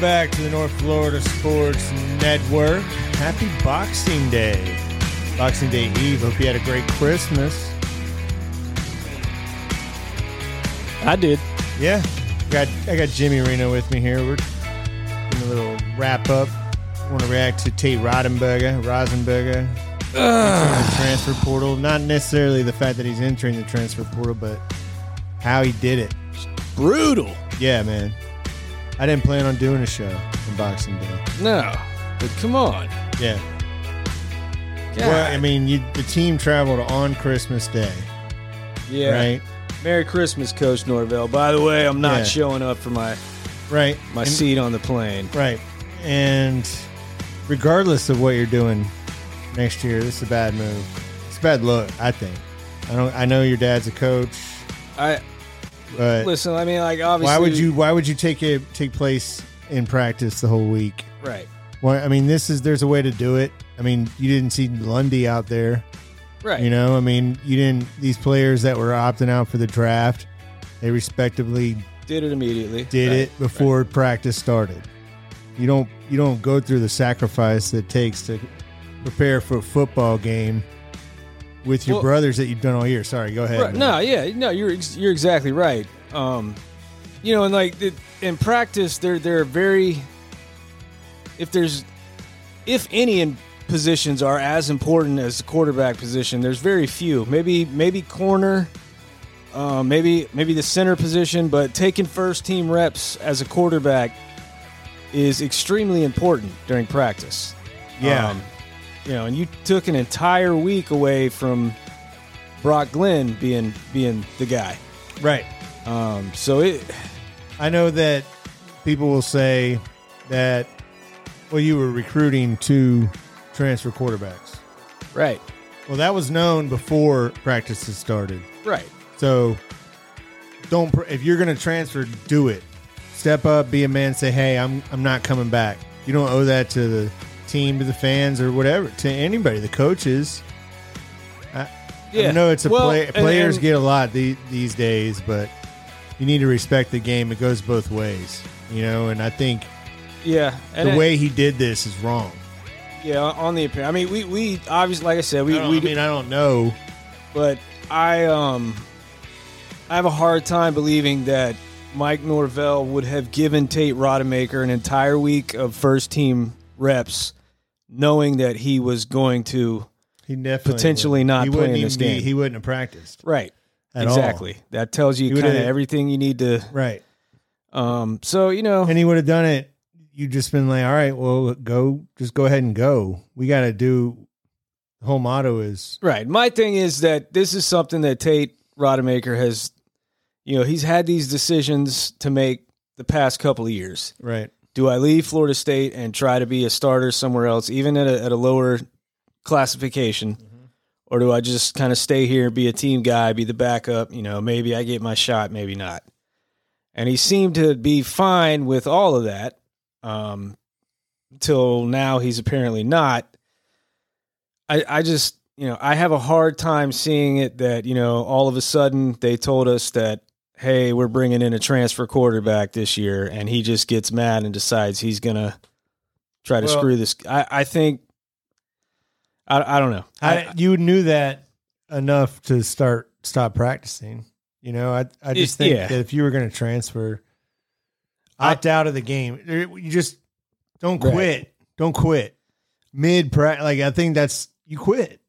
Welcome back to the North Florida Sports Network. Happy Boxing Day. Boxing Day Eve. Hope you had a great Christmas. I did. Yeah. Got I got Jimmy Reno with me here. We're doing a little wrap up. want to react to Tate Rodenberger, Rosenberger. entering the transfer portal. Not necessarily the fact that he's entering the transfer portal, but how he did it. Brutal. Yeah, man. I didn't plan on doing a show on Boxing Day. No, but come on. Yeah. God. Well, I mean, you, the team traveled on Christmas Day, yeah. right? Merry Christmas, Coach Norvell. By the way, I'm not Yeah. showing up for my Right. my And- seat on the plane. Right. And regardless of what you're doing next year, this is a bad move. It's a bad look, I think. I don't. I know your dad's a coach, I but listen. I mean, like obviously, why would you? Why would you take it take place in practice the whole week? Right. Well, I mean, this is there's a way to do it. I mean, you didn't see Lundy out there. Right. You know, I mean, you didn't. These players that were opting out for the draft, they respectively Did it immediately. did Right. it before practice started. You don't. You don't go through the sacrifice that it takes to prepare for a football game with your Well- brothers that you've done all year. Sorry, go ahead. Right. No, yeah, no, you're ex- you're exactly right. Um, you know, and like it, in practice, they're they're very. If there's, if any, in positions are as important as the quarterback position, there's very few. Maybe maybe corner, uh, maybe maybe the center position, but taking first team reps as a quarterback is extremely important during practice. Yeah. Um, you know, and you took an entire week away from Brock Glenn being being the guy. Right. Um, so it I know that people will say that. Well, you were recruiting two transfer quarterbacks. right, Well, that was known before practices started. right, So don't if you're going to transfer, do it. Step up, be a man. Say, hey, I'm I'm not coming back. You don't owe that to the team, to the fans, or whatever, to anybody, the coaches. I, yeah. I know it's a Well, play. Players and- get a lot the, these days, but you need to respect the game. It goes both ways, you know. And I think yeah, and the it- way he did this is wrong. yeah on the appearance. I mean, we we obviously, like I said, we I, don't- we I mean, I don't know. but I um I have a hard time believing that Mike Norvell would have given Tate Rodemaker an entire week of first team reps, knowing that he was going to He definitely Potentially wouldn't. not he playing this be- game. He wouldn't have practiced. right. At all. exactly. That tells you kind of everything you need to. Right. Um. So you know, and he would have done it. You just been like, all right, well, go, just go ahead and go. We got to do. The whole motto is Right. My thing is that this is something that Tate Rodemaker has, you know, he's had these decisions to make the past couple of years. right. Do I leave Florida State and try to be a starter somewhere else, even at a, at a lower classification? Or do I just kind of stay here, be a team guy, be the backup? You know, maybe I get my shot, maybe not. And he seemed to be fine with all of that um, until now. He's apparently not. I, I just, you know, I have a hard time seeing it that, you know, all of a sudden they told us that, hey, we're bringing in a transfer quarterback this year, and he just gets mad and decides he's going to try to Well- screw this. I, I think, I, I don't know. I, you knew that enough to start stop practicing. You know, I I just think yeah. that if you were going to transfer, I- opt out of the game. You just don't Right. quit. Don't quit mid practice. Like I think that's you quit.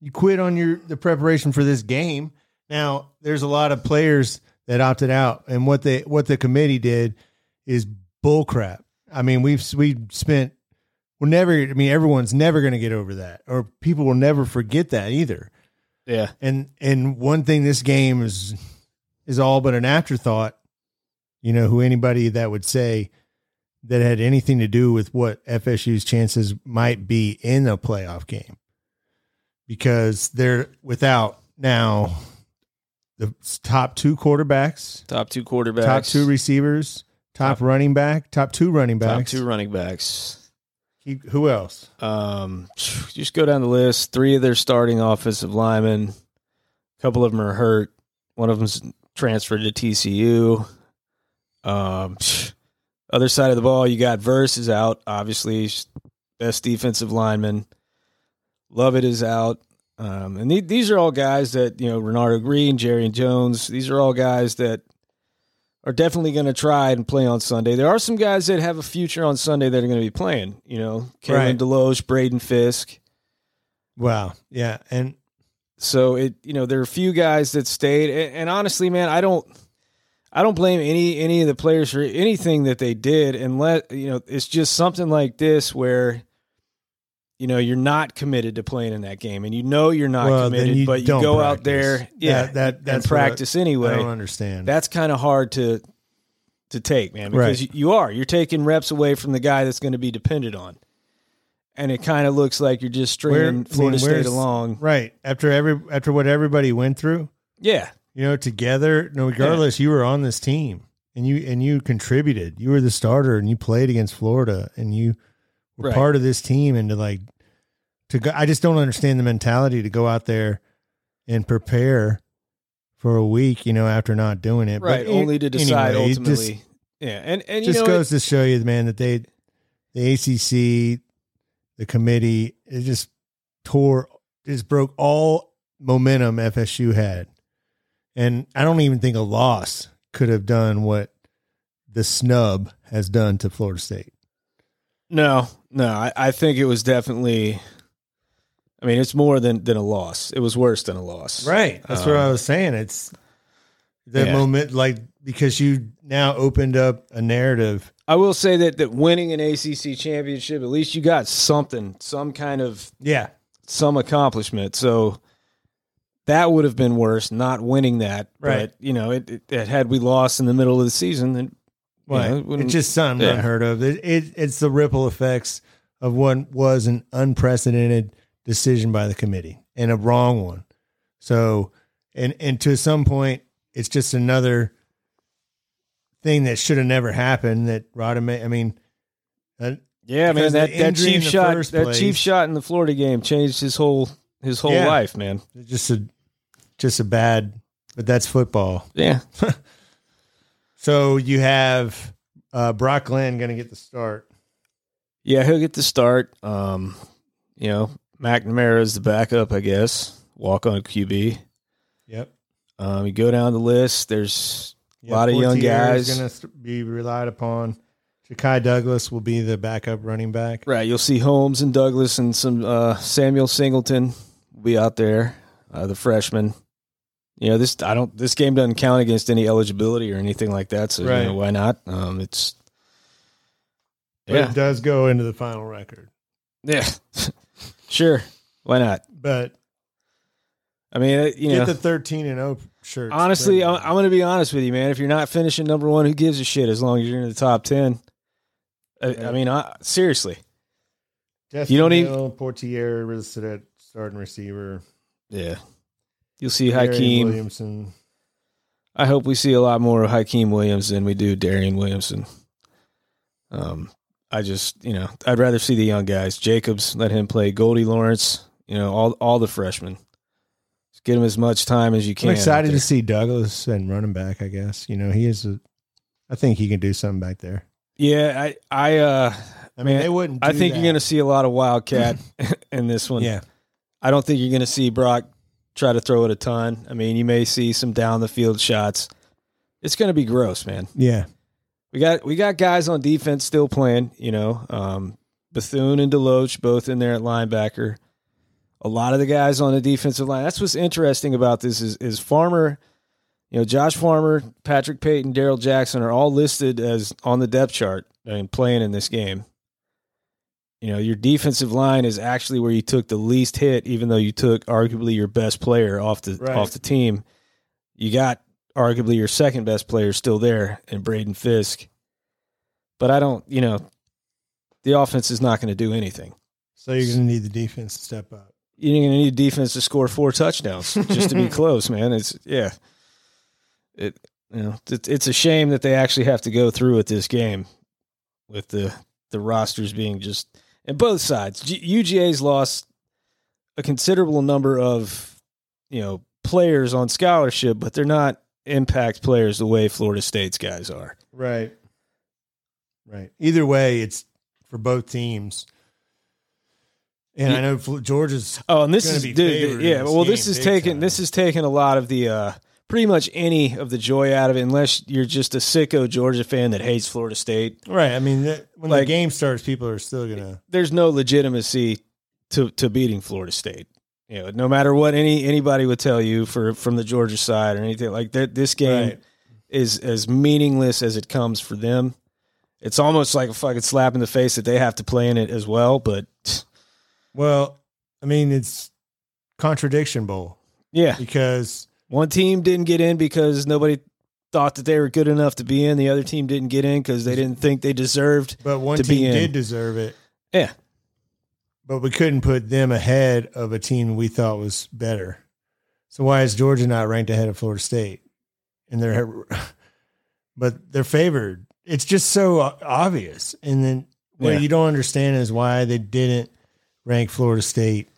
You quit on your the preparation for this game. Now there's a lot of players that opted out, and what they what the committee did is bullcrap. I mean, we've we spent we're never. I mean, everyone's never going to get over that, or people will never forget that either. Yeah. And and one thing this game is is all but an afterthought. You know, who anybody that would say that had anything to do with what FSU's chances might be in a playoff game, because they're without now the top two quarterbacks, Top two quarterbacks. top two receivers, top, running back, top two running backs, top two running backs. Keep- Who else? Um, just go down the list. Three of their starting offensive linemen. A couple of them are hurt. One of them's transferred to TCU. Um, Other side of the ball, you got Verse is out, obviously best defensive lineman. Lovett is out. Um, and th- these are all guys that, you know, Renardo Green, Jarrian Jones, these are all guys that are definitely going to try and play on Sunday. There are some guys that have a future on Sunday that are going to be playing, you know, Kalen Right. DeLoach, Braden Fisk. Wow. Yeah. And So it, you know, there are a few guys that stayed, and, and honestly, man, I don't, I don't blame any any of the players for anything that they did, unless you know it's just something like this where, you know, you're not committed to playing in that game, and you know you're not Well, committed, you but you go out there, yeah, That- that- and that's I- practice I anyway. don't understand. That's kind of hard to to take, man, because Right. you, you are you're taking reps away from the guy that's going to be depended on, and it kind of looks like you're just Where- I stringing mean, Florida State along. right. After every after what everybody went through, Yeah, you know, together, no regardless, you were on this team and you and you contributed. You were the starter and you played against Florida and you were Right. part of this team and to like to go I just don't understand the mentality to go out there and prepare for a week, you know, after not doing it. right. But only to decide anyway, it just- ultimately. yeah, and and you just know, goes to show you, man, that they, the ACC, the committee, it just tore, just broke all momentum FSU had, and I don't even think a loss could have done what the snub has done to Florida State. No, no, I, I think it was definitely. I mean, it's more than than a loss. It was worse than a loss. Right. That's what I Um, was saying. It's the yeah. moment, like because you now opened up a narrative. I will say that that winning an ACC championship, at least you got something, some kind of Yeah. some accomplishment. So that would have been worse not winning that. Right. But you know, it, it, it had we lost in the middle of the season, then Right. It it's just something yeah. unheard of. It, it it's the ripple effects of what was an unprecedented decision by the committee and a wrong one. So, and and to some point, it's just another thing that should have never happened. That Rodham, I mean, uh, yeah, man, that, that cheap shot, first that place- cheap shot in the Florida game changed his whole his whole Yeah. life, man. it's just a just a bad. But that's football. Yeah, So you have uh, Brock Glenn going to get the start. yeah, he'll get the start. Um, you know, McNamara is the backup, I guess. Walk on QB. Yep. Um, you go down the list. There's Yeah, Lot of young guys. going to be relied upon. Ja'Khi Douglas will be the backup running back. Right, you'll see Holmes and Douglas and some uh, Samuel Singleton will be out there, uh, the freshman. You know this. I don't. This game doesn't count against any eligibility or anything like that. So you know, why not? Um, it's yeah, it does go into the final record. yeah, sure. Why not? But I mean, uh, you get know, the 13 and 0 shirt. honestly, I'm, I'm going to be honest with you, man. If you're not finishing number one, who gives a shit? As long as you're in the top ten. I, I mean, I, seriously, Justin you don't even- Portier listed at starting receiver. yeah. You'll see Hykeem. Williamson. I hope we see a lot more of Hykeem Williams than we do Darion Williamson. Um, I just, you know, I'd rather see the young guys. Jacobs, let him play. Goldie Lawrence, you know, all all the freshmen. Just get him as much time as you can. I'm excited to see Douglas and running back. I guess you know he is. A, I think he can do something back there. there. Yeah, I, I, uh, I mean, Man, they wouldn't. I think that. you're going to see a lot of Wildcat in this one. Yeah, I don't think you're going to see Brock try to throw it a ton. I mean, you may see some down the field shots. It's going to be gross, man. yeah. We got we got guys on defense still playing. You know, um, Bethune and Deloach both in there at linebacker. A lot of the guys on the defensive line. That's what's interesting about this is is Farmer. You know, Josh Farmer, Patrick Payton, Darrell Jackson are all listed as on the depth chart and playing in this game. You know, your defensive line is actually where you took the least hit, even though you took arguably your best player off the Right. off the team. You got arguably your second best player still there in Braden Fisk. But I don't, you know, the offense is not going to do anything. So you're going to need the defense to step up. You're going to need defense to score four touchdowns just to be close, man. It's yeah. It you know it, it's a shame that they actually have to go through with this game, with the the rosters being just and both sides. G- UGA's lost a considerable number of you know players on scholarship, but they're not impact players the way Florida State's guys are. Right. Right. Either way, it's for both teams. And Yeah. I know Georgia's Oh, and this is dude, yeah. this Well, this game is taking this is taking a lot of the uh pretty much any of the joy out of it, unless you're just a sicko Georgia fan that hates Florida State. right. I mean, that, when the game starts, people are still gonna. There's no legitimacy to to beating Florida State. You know, no matter what any anybody would tell you for from the Georgia side or anything like that, this game Right. is as meaningless as it comes for them. It's almost like a fucking slap in the face that they have to play in it as well. But Well, I mean, it's contradiction bowl yeah, because one team didn't get in because nobody thought that they were good enough to be in. The other team didn't get in because they didn't think they deserved. but one To be team in. did deserve it. Yeah. But we couldn't put them ahead of a team we thought was better. So why is Georgia not ranked ahead of Florida State? And they're, but they're favored. It's just so obvious. And then what Yeah. you don't understand is why they didn't rank Florida State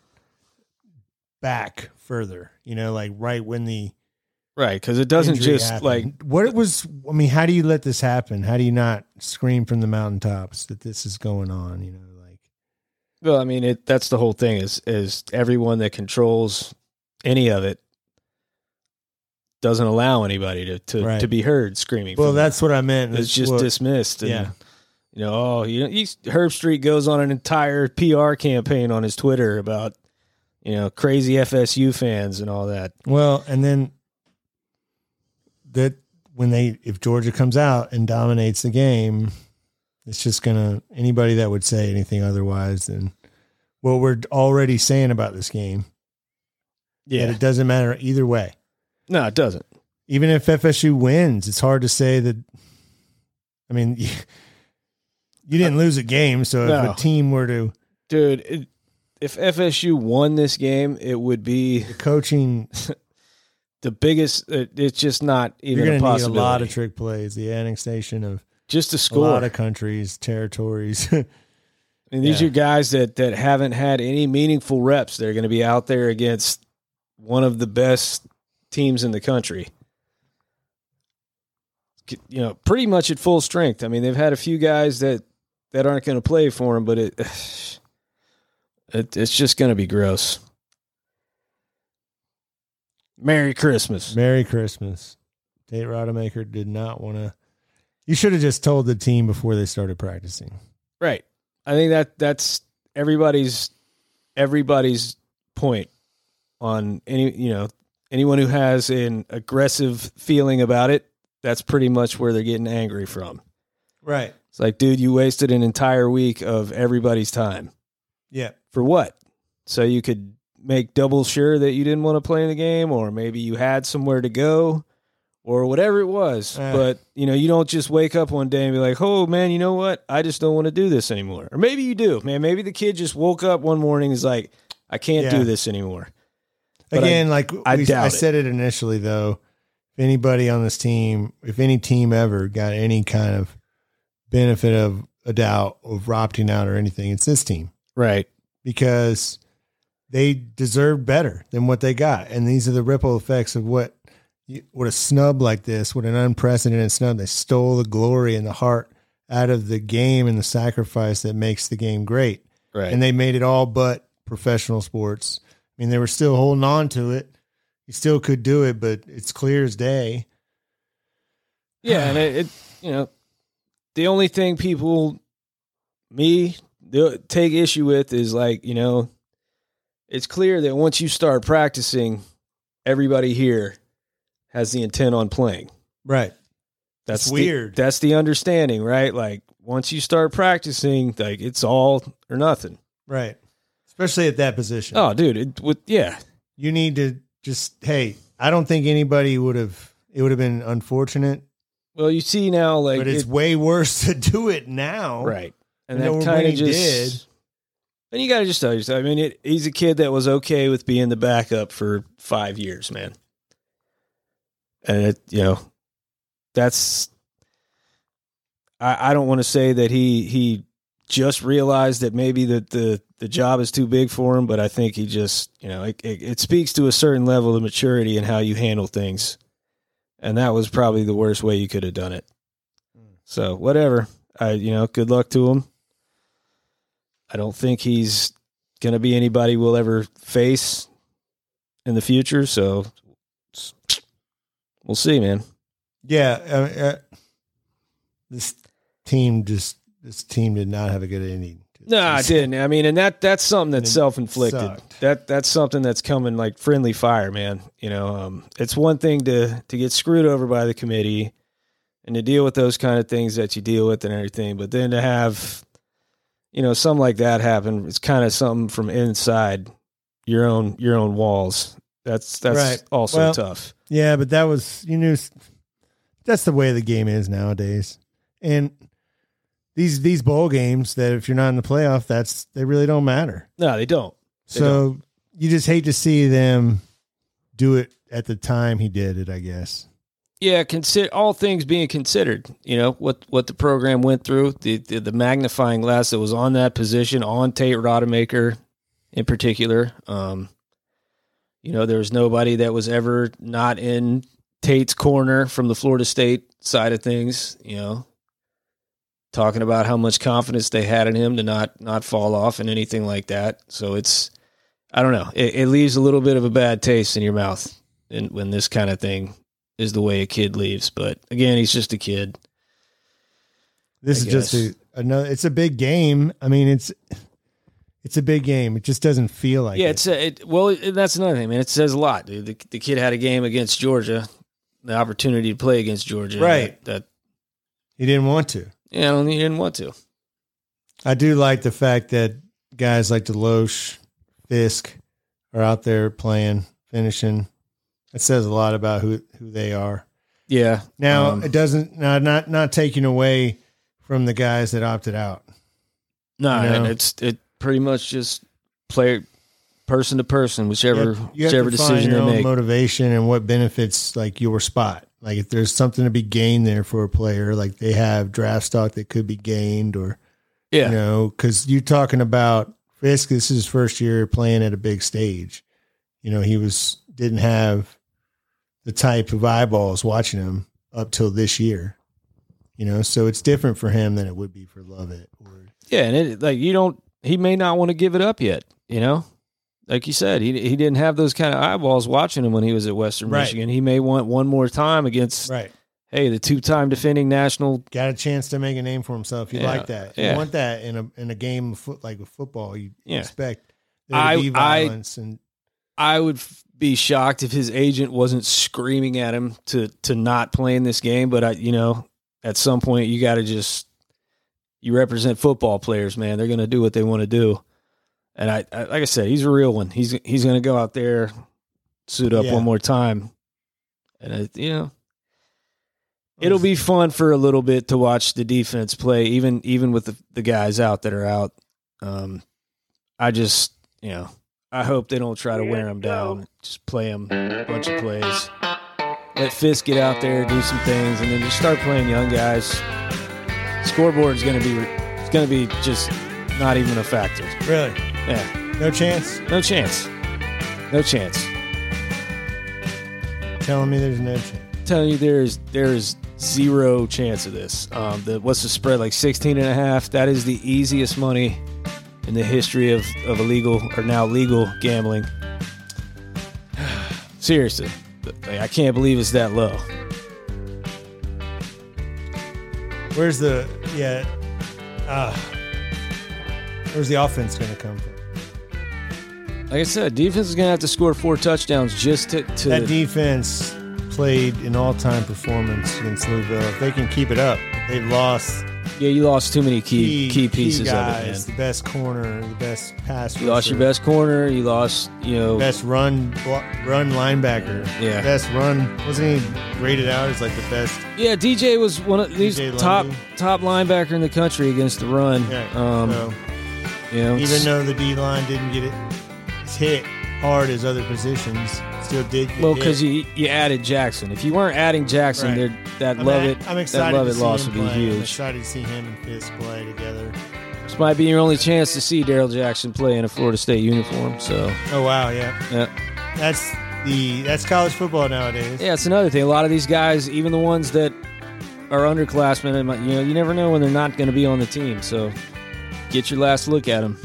back further. You know, like right when the Right, because it doesn't just happened. like what it was. I mean, how do you let this happen? How do you not scream from the mountaintops that this is going on? You know, like well, I mean, it. That's the whole thing. Is is everyone that controls any of it doesn't allow anybody to to, Right. to be heard screaming. well, that's what I meant. it. it's just what- dismissed. And, yeah. you know, oh, you know, Herbstreit goes on an entire PR campaign on his Twitter about you know crazy FSU fans and all that. Well, and then that when they if Georgia comes out and dominates the game, it's just gonna anybody that would say anything otherwise than what we're already saying about this game. that it doesn't matter either way. no, it doesn't. Even if FSU wins, it's hard to say that. I mean, you, you didn't lose a game, so if No. a team were to dude. It, if FSU won this game, it would be the coaching, the biggest. It, it's just not even you're a to need a lot of trick plays, the annexation of just to a score. lot of countries, territories. and these yeah. are guys that that haven't had any meaningful reps. They're going to be out there against one of the best teams in the country. You know, pretty much at full strength. I mean, they've had a few guys that that aren't going to play for them, but it, it it's just going to be gross. Merry Christmas. Merry Christmas. Tate Rodemaker did not want to. You should have just told the team before they started practicing. Right. I think that that's everybody's everybody's point on any you know anyone who has an aggressive feeling about it. That's pretty much where they're getting angry from. Right. It's like, dude, you wasted an entire week of everybody's time Yeah. for what? So you could make double sure that you didn't want to play in the game, or maybe you had somewhere to go, or whatever it was. Eh. But you know, you don't just wake up one day and be like, "Oh man, you know what? I just don't want to do this anymore." Or maybe you do, man. Maybe the kid just woke up one morning and is like, "I can't Yeah. do this anymore." But Again, like I we, I it. said it initially, though. If anybody on this team, if any team ever got any kind of benefit of a doubt of opting out or anything, it's this team Right. because they deserved better than what they got, and these are the ripple effects of what you- what a snub like this, what an unprecedented snub. They stole the glory and the heart out of the game and the sacrifice that makes the game great. Right. and they made it all but professional sports. I mean, they were still holding on to it. You still could do it, but it's clear as day. Yeah, and it, it you know, the only thing people me they'll take issue with is like, you know, it's clear that once you start practicing, everybody here has the intent on playing. Right. That's the- weird. that's the understanding, right? Like once you start practicing, like it's all or nothing. Right. Especially at that position. Oh, dude, it, with yeah, You need to just, hey, I don't think anybody would have, it would have been unfortunate, well, you see now, like but it's it- way worse to do it now. right, and that kind of just. did- And you got to just tell yourself. I mean, it, he's a kid that was okay with being the backup for five years, man. And it, you know, that's. I, I don't want to say that he he just realized that maybe that the the job is too big for him, but I think he just you know it, it, it speaks to a certain level of maturity and how you handle things, and that was probably the worst way you could have done it. Hmm. So whatever. I, you know, good luck to him. I don't think he's going to be anybody we'll ever face in the future. So we'll see, man. Yeah, uh, uh, this team just this team did not have a good ending. No, I didn't. I mean, and that that's something that's self inflicted. That that's something that's coming like friendly fire, man. You know, um, it's one thing to to get screwed over by the committee and to deal with those kind of things that you deal with and everything, but then to have you know something like that happened. it's kind of something from inside your own your own walls. That's that's Right. also Well, tough. Yeah, but that was you knew that's the way the game is nowadays. And these these bowl games that if you're not in the playoff, that's they really don't matter. No, they don't. They So you just hate to see them do it at the time he did it, I guess. Yeah, consider all things being considered. You know what what the program went through, the the, the magnifying glass that was on that position on Tate Rodemaker, in particular. Um, you know, there was nobody that was ever not in Tate's corner from the Florida State side of things. You know, talking about how much confidence they had in him to not not fall off and anything like that. So it's, I don't know, it, it leaves a little bit of a bad taste in your mouth, in, when this kind of thing is the way a kid leaves. But again, he's just a kid. This I is just a another it's a big game. I mean, it's it's a big game. It just doesn't feel like yeah, it. it's a, it, well, it, that's another thing, man. It says a lot, dude. The, the kid had a game against Georgia, the opportunity to play against Georgia, Right. That, that he didn't want to. yeah, I don't think he didn't want to. I do like the fact that guys like DeLoach, Fisk are out there playing, finishing. It says a lot about who who they are. Yeah. Now Um, it doesn't not not not taking away from the guys that opted out. No, You know? and it's it pretty much just play person to person, whichever you have, you whichever decision they make. motivation and what benefits like your spot. Like if there's something to be gained there for a player, like they have draft stock that could be gained, or yeah, you know, because you're talking about Fisk. This is his first year playing at a big stage. You know, he was didn't have the type of eyeballs watching him up till this year. You know, so it's different for him than it would be for Lovett. Or yeah, and it like you don't. He may not want to give it up yet. You know, like you said, he he didn't have those kind of eyeballs watching him when he was at Western Right. Michigan. He may want one more time against right, hey the two time defending national. got a chance to make a name for himself. You Yeah, like that? You yeah. want that in a in a game of foot like with football. You Yeah. expect there to I- be I- violence and I would f- be shocked if his agent wasn't screaming at him to to not play in this game. But I, you know, at some point you got to just you represent football players, man. They're going to do what they want to do. And I, I, like I said, he's a real one. He's he's going to go out there, suit up Yeah. one more time, and it, you know, it'll be fun for a little bit to watch the defense play, even even with the, the guys out that are out. Um, I just, you know, I hope they don't try to wear him down. Just play him a bunch of plays. Let Fisk get out there, do some things, and then just start playing young guys. Scoreboard is going to be, it's going to be just not even a factor. really Yeah, no chance. no chance, no chance. Telling me there's no chance. telling you there's there's zero chance of this. Um, the what's the spread like 16 and a half? That is the easiest money in the history of of illegal or now legal gambling. Seriously, like, I can't believe it's that low. Where's the yeah? Uh, where's the offense going to come from? Like I said, defense is gonna have to score four touchdowns just to, to That defense played an all-time performance against Louisville. If they can keep it up, they've lost yeah. You lost too many key key, pieces guys, of it, the best corner, the best pass. You lost your best corner. You lost, you know, best run run linebacker. Yeah. best run. Wasn't he rated out as like the best? Yeah, DJ was one of these top top linebacker in the country against the run. Yeah. Um, so you know, even though the D line didn't get it hit hard as other positions, still did. Well, because you you added Jackson. If you weren't adding Jackson, Right. that I'm love it I'm excited. that love to it see loss him would be play. I'm huge. excited to see him and Fisk play together. This might be your only chance to see Darrell Jackson play in a Florida State uniform. So Oh wow, yeah, yeah, that's the that's college football nowadays. yeah, it's another thing. A lot of these guys, even the ones that are underclassmen, and you know you never know when they're not going to be on the team. So get your last look at them.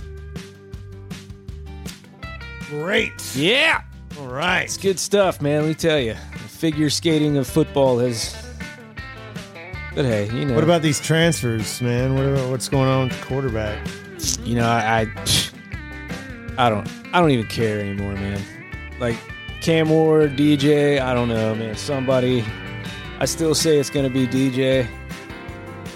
Great. Yeah, All right. it's good stuff, man. Let me tell you, the figure skating of football has. But hey, you know, What about these transfers, man? What about, what's going on with the quarterback? you know, I, I, I don't, I don't even care anymore, man. Like Cam Ward, DJ, I don't know, man. Somebody, I still say it's going to be DJ.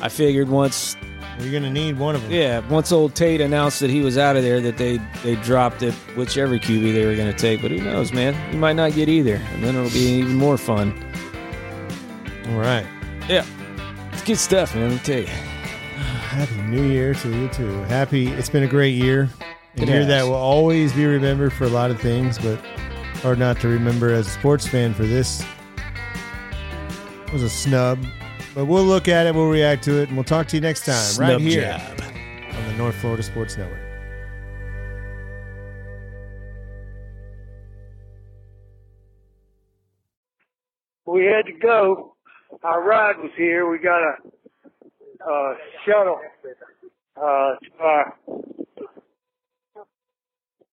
I figured once, You're going to need one of them. yeah, once old Tate announced that he was out of there, that they they dropped it, whichever QB they were going to take. But who knows, man? You might not get either, and then it'll be even more fun. All right. Yeah, it's good stuff, man. Let me tell you. Happy New Year to you too. Happy. It's been a great year. A year that will always be remembered for a lot of things, but hard not to remember as a sports fan for this. It was a snub, but we'll look at it. We'll react to it, and we'll talk to you next time right Snub here job. on the North Florida Sports Network. we had to go. Our ride was here. We got a uh, shuttle uh, to our